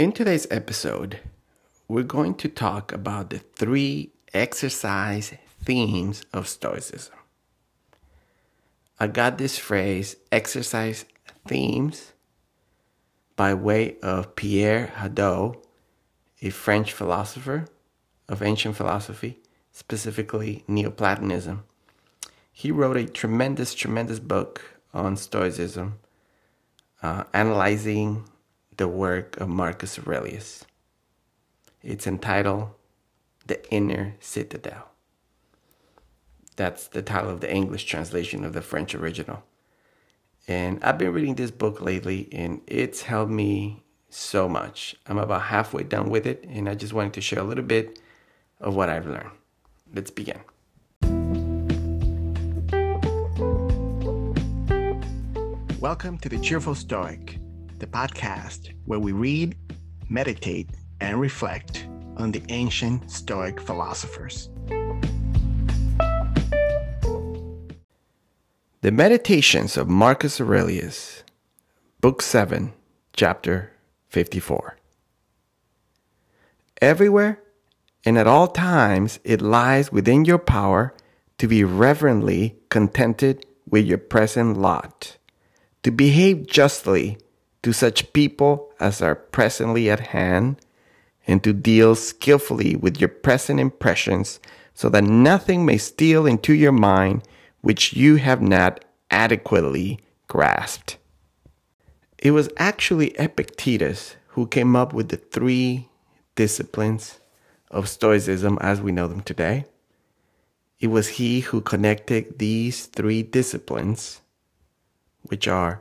In today's episode, we're going to talk about the three exercise themes of Stoicism. I got this phrase, exercise themes, by way of Pierre Hadot, a French philosopher of ancient philosophy, specifically Neoplatonism. He wrote a tremendous, tremendous book on Stoicism, uh, analyzing the work of Marcus Aurelius. It's entitled The Inner Citadel. That's the title of the English translation of the French original. And I've been reading this book lately, and it's helped me so much. I'm about halfway done with it, and I just wanted to share a little bit of what I've learned. Let's begin. Welcome to The Cheerful Stoic, the podcast where we read, meditate, and reflect on the ancient Stoic philosophers. The Meditations of Marcus Aurelius, Book 7, Chapter 54. Everywhere and at all times it lies within your power to be reverently contented with your present lot, to behave justly to such people as are presently at hand, and to deal skillfully with your present impressions so that nothing may steal into your mind which you have not adequately grasped. It was actually Epictetus who came up with the three disciplines of Stoicism as we know them today. It was he who connected these three disciplines, which are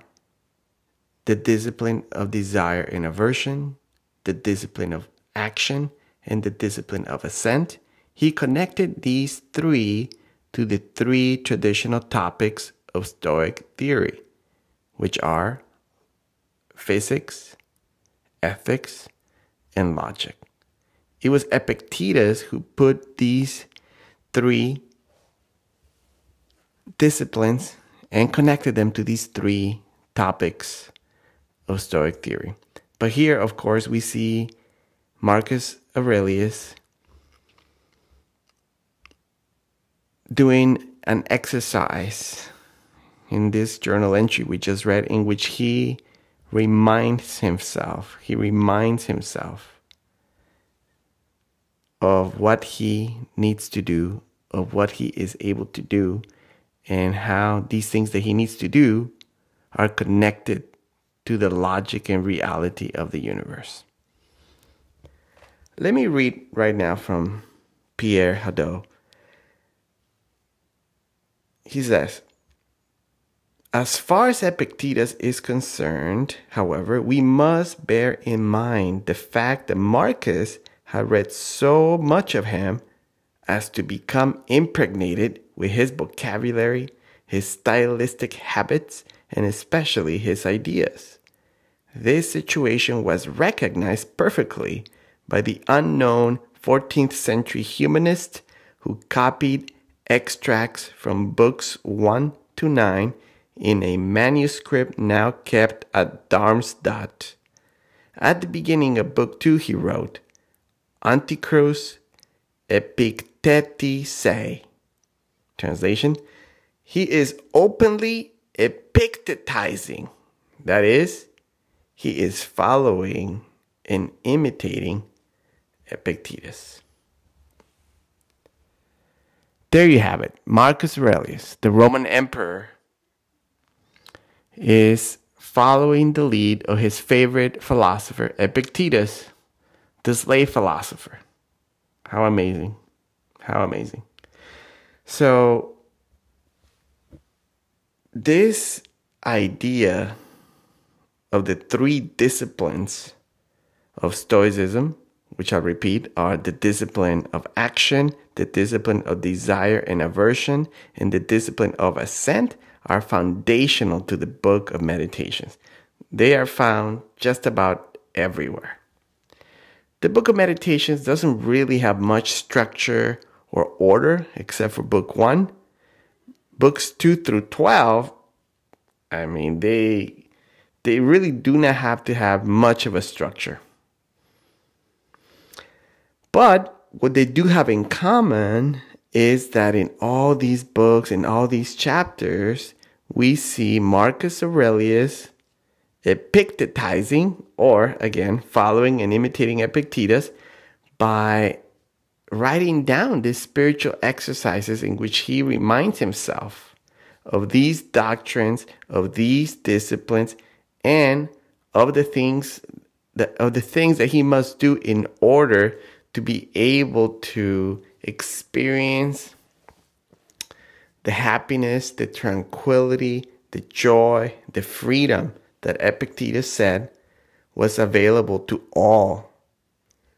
the discipline of desire and aversion, the discipline of action, and the discipline of assent. He connected these three to the three traditional topics of Stoic theory, which are physics, ethics, and logic. It was Epictetus who put these three disciplines and connected them to these three topics of Stoic theory. But here, of course, we see Marcus Aurelius doing an exercise in this journal entry we just read, in which he reminds himself, he reminds himself of what he needs to do, of what he is able to do, and how these things that he needs to do are connected to the logic and reality of the universe. Let me read right now from Pierre Hadot. He says, as far as Epictetus is concerned, however, we must bear in mind the fact that Marcus had read so much of him as to become impregnated with his vocabulary, his stylistic habits, and especially his ideas. This situation was recognized perfectly by the unknown 14th century humanist who copied extracts from books 1 to 9 in a manuscript now kept at Darmstadt. At the beginning of Book 2, he wrote, Anticrus Epicteti se. Translation He is openly epictetizing. That is, he is following and imitating Epictetus. There you have it. Marcus Aurelius, the Roman emperor is following the lead of his favorite philosopher, Epictetus, the slave philosopher. How amazing! How amazing. So, this idea of the three disciplines of Stoicism, which I repeat are the discipline of action, the discipline of desire and aversion, and the discipline of assent, are foundational to the book of meditations. They are found just about everywhere. The book of meditations doesn't really have much structure or order except for book 1. Books 2 through 12, I mean, they they really do not have to have much of a structure. But what they do have in common is that in all these books, in all these chapters, we see Marcus Aurelius epictetizing, or again, following and imitating Epictetus by writing down these spiritual exercises in which he reminds himself of these doctrines, of these disciplines, and of the things that, of the things that he must do in order to be able to experience the happiness, the tranquility, the joy, the freedom that Epictetus said was available to all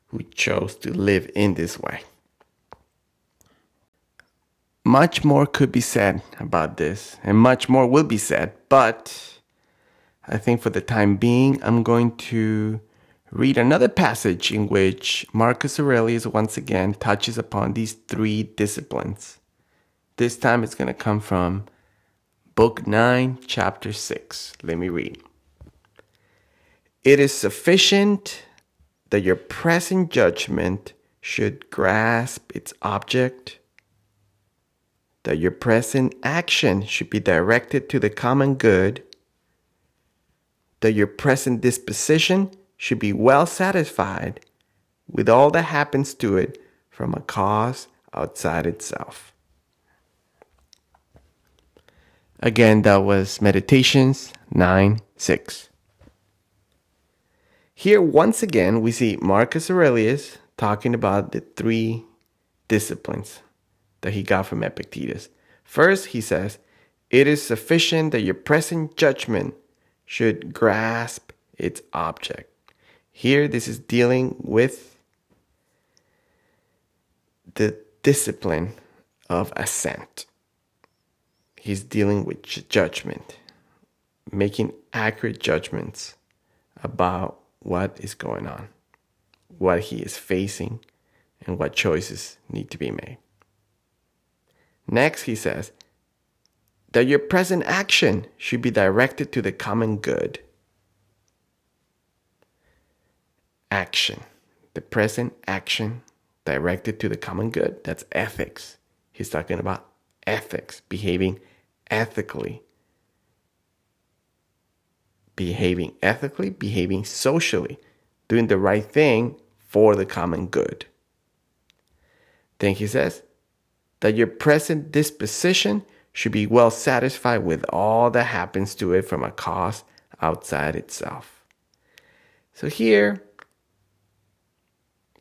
who chose to live in this way. Much more could be said about this, and much more will be said, but I think for the time being, I'm going to read another passage in which Marcus Aurelius once again touches upon these three disciplines. This time it's going to come from Book 9, Chapter 6. Let me read. It is sufficient that your present judgment should grasp its object, that your present action should be directed to the common good, that your present disposition should be well satisfied with all that happens to it from a cause outside itself. Again, that was Meditations 9 6. Here, once again, we see Marcus Aurelius talking about the three disciplines that he got from Epictetus. First, he says, It is sufficient that your present judgment should grasp its object. Here, this is dealing with the discipline of assent. He's dealing with judgment, making accurate judgments about what is going on, what he is facing, and what choices need to be made. Next, he says that your present action should be directed to the common good. action, the present action directed to the common good. That's ethics. He's talking about ethics, behaving ethically. Behaving ethically, behaving socially, doing the right thing for the common good. Then he says that your present disposition should be well satisfied with all that happens to it from a cause outside itself. So here,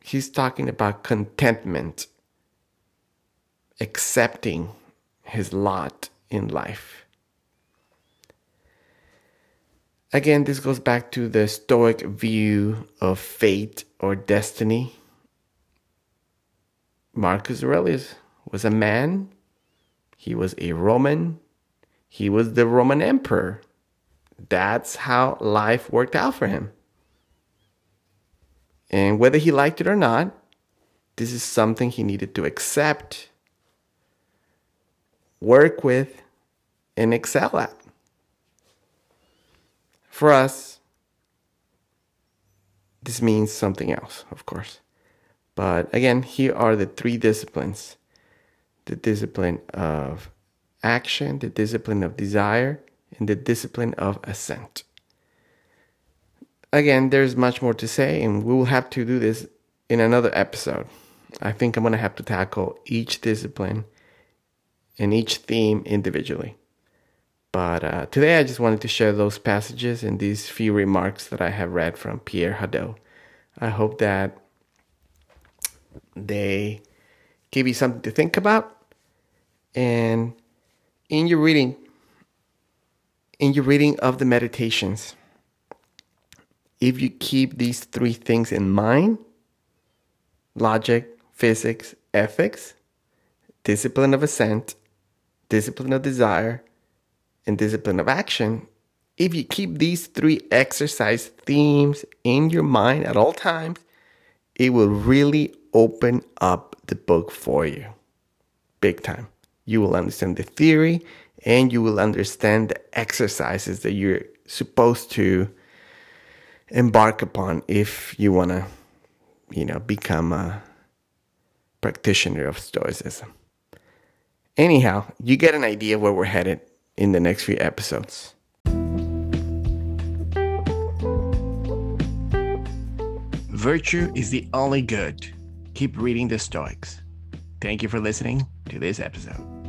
he's talking about contentment, accepting his lot in life. Again, this goes back to the Stoic view of fate or destiny. Marcus Aurelius was a man, he was a Roman, he was the Roman emperor. That's how life worked out for him. And whether he liked it or not, this is something he needed to accept, work with, and excel at. For us, this means something else, of course. But again, here are the three disciplines the discipline of action, the discipline of desire, and the discipline of assent again, there's much more to say, and we will have to do this in another episode. I think I'm going to have to tackle each discipline and each theme individually. But uh, today I just wanted to share those passages and these few remarks that I have read from Pierre Hadot. I hope that they give you something to think about. And in your reading, in your reading of the meditations, if you keep these three things in mind logic, physics, ethics, discipline of assent, discipline of desire, and discipline of action, if you keep these three exercise themes in your mind at all times, it will really open up the book for you. Big time. You will understand the theory and you will understand the exercises that you're supposed to embark upon if you want to, you know, become a practitioner of Stoicism. Anyhow, you get an idea where we're headed in the next few episodes. Virtue is the only good. Keep reading the Stoics. Thank you for listening to this episode.